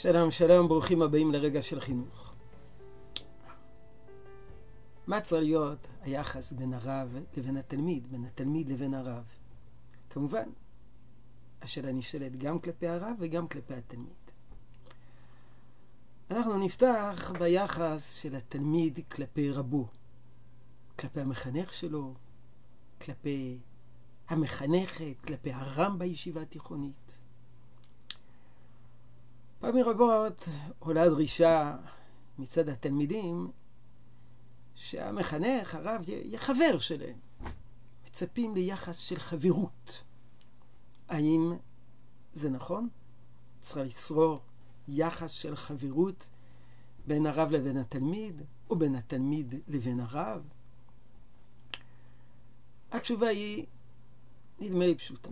שלום, שלום, ברוכים הבאים לרגע של חינוך. מה צריך להיות היחס בין הרב לבין התלמיד, בין התלמיד לבין הרב? כמובן, השאלה נשאלת גם כלפי הרב וגם כלפי התלמיד. אנחנו נפתח ביחס של התלמיד כלפי רבו, כלפי המחנך שלו, כלפי המחנכת, כלפי הרם בישיבה התיכונית. פעמים רבות עולה דרישה מצד התלמידים שהמחנך, הרב, יהיה חבר שלהם. מצפים ליחס של חברות. האם זה נכון? צריך לשרור יחס של חברות בין הרב לבין התלמיד, או בין התלמיד לבין הרב? התשובה היא, נדמה לי פשוטה.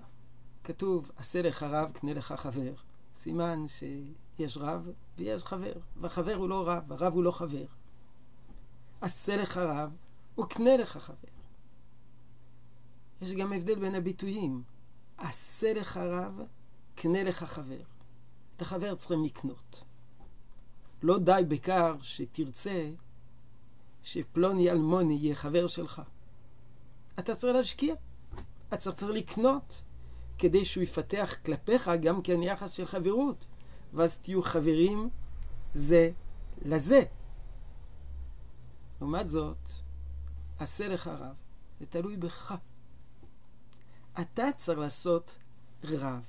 כתוב, עשה לך רב, קנה לך חבר. סימן שיש רב ויש חבר, והחבר הוא לא רב, הרב הוא לא חבר. עשה לך רב וקנה לך חבר. יש גם הבדל בין הביטויים. עשה לך רב, קנה לך חבר. את החבר צריכים לקנות. לא די בכך שתרצה שפלוני אלמוני יהיה חבר שלך. אתה צריך להשקיע. אתה צריך לקנות. כדי שהוא יפתח כלפיך גם כן יחס של חברות, ואז תהיו חברים זה לזה. לעומת זאת, עשה לך רב, זה תלוי בך. אתה צריך לעשות רב.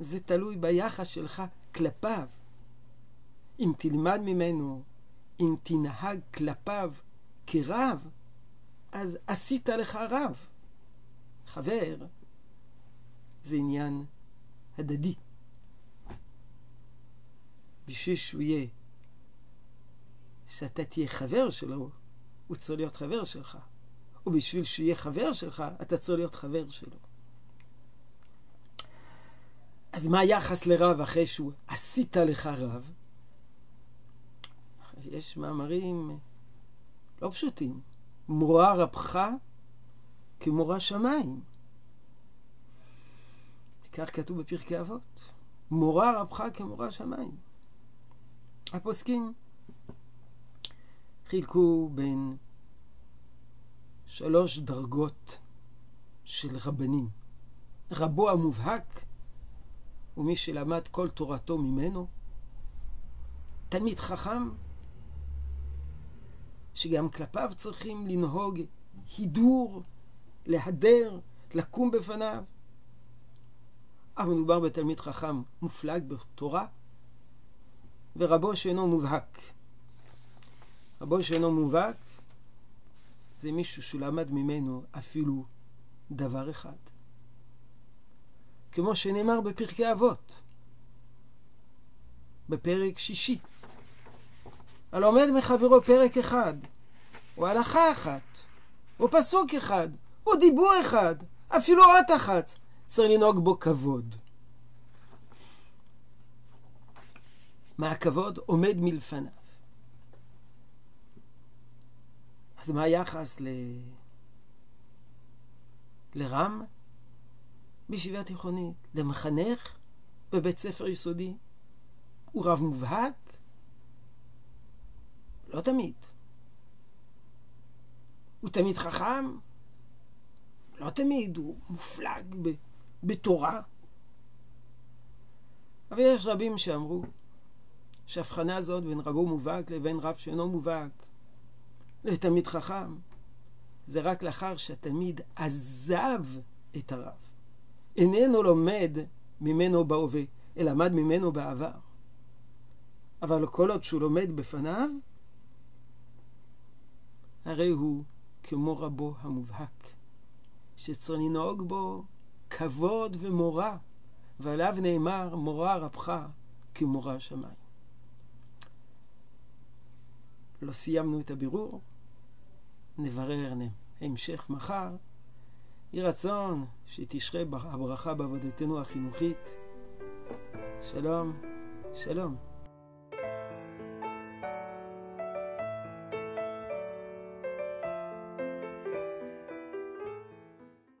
זה תלוי ביחס שלך כלפיו. אם תלמד ממנו, אם תנהג כלפיו כרב, אז עשית לך רב. חבר זה עניין הדדי. בשביל שהוא יהיה, שאתה תהיה חבר שלו, הוא צריך להיות חבר שלך. ובשביל שהוא יהיה חבר שלך, אתה צריך להיות חבר שלו. אז מה היחס לרב אחרי שהוא עשית לך רב? יש מאמרים לא פשוטים. מורה רבך כמורה שמיים. כך כתוב בפרקי אבות. מורה רבך כמורה שמיים. הפוסקים חילקו בין שלוש דרגות של רבנים. רבו המובהק הוא מי שלמד כל תורתו ממנו. תלמיד חכם שגם כלפיו צריכים לנהוג הידור להדר, לקום בפניו. אבל מדובר בתלמיד חכם מופלג בתורה, ורבו שאינו מובהק. רבו שאינו מובהק זה מישהו שלמד ממנו אפילו דבר אחד. כמו שנאמר בפרקי אבות, בפרק שישי. הלומד מחברו פרק אחד, או הלכה אחת, או פסוק אחד, או דיבור אחד, אפילו אות אחת, צריך לנהוג בו כבוד. מה הכבוד? עומד מלפניו. אז מה היחס ל... לרם בישיבה תיכונית, למחנך בבית ספר יסודי? הוא רב מובהק? לא תמיד. הוא תמיד חכם? לא תמיד, הוא מופלג ב, בתורה. אבל יש רבים שאמרו שההבחנה הזאת בין רבו מובהק לבין רב שאינו מובהק לתלמיד חכם זה רק לאחר שהתלמיד עזב את הרב. איננו לומד ממנו בהווה, אלא למד ממנו בעבר. אבל כל עוד שהוא לומד בפניו, הרי הוא כמו רבו המובהק. שצריך לנהוג בו כבוד ומורה, ועליו נאמר מורה רבך כמורה שמיים. לא סיימנו את הבירור, נברר המשך מחר. יהי רצון שתשרה הברכה בעבודתנו החינוכית. שלום, שלום.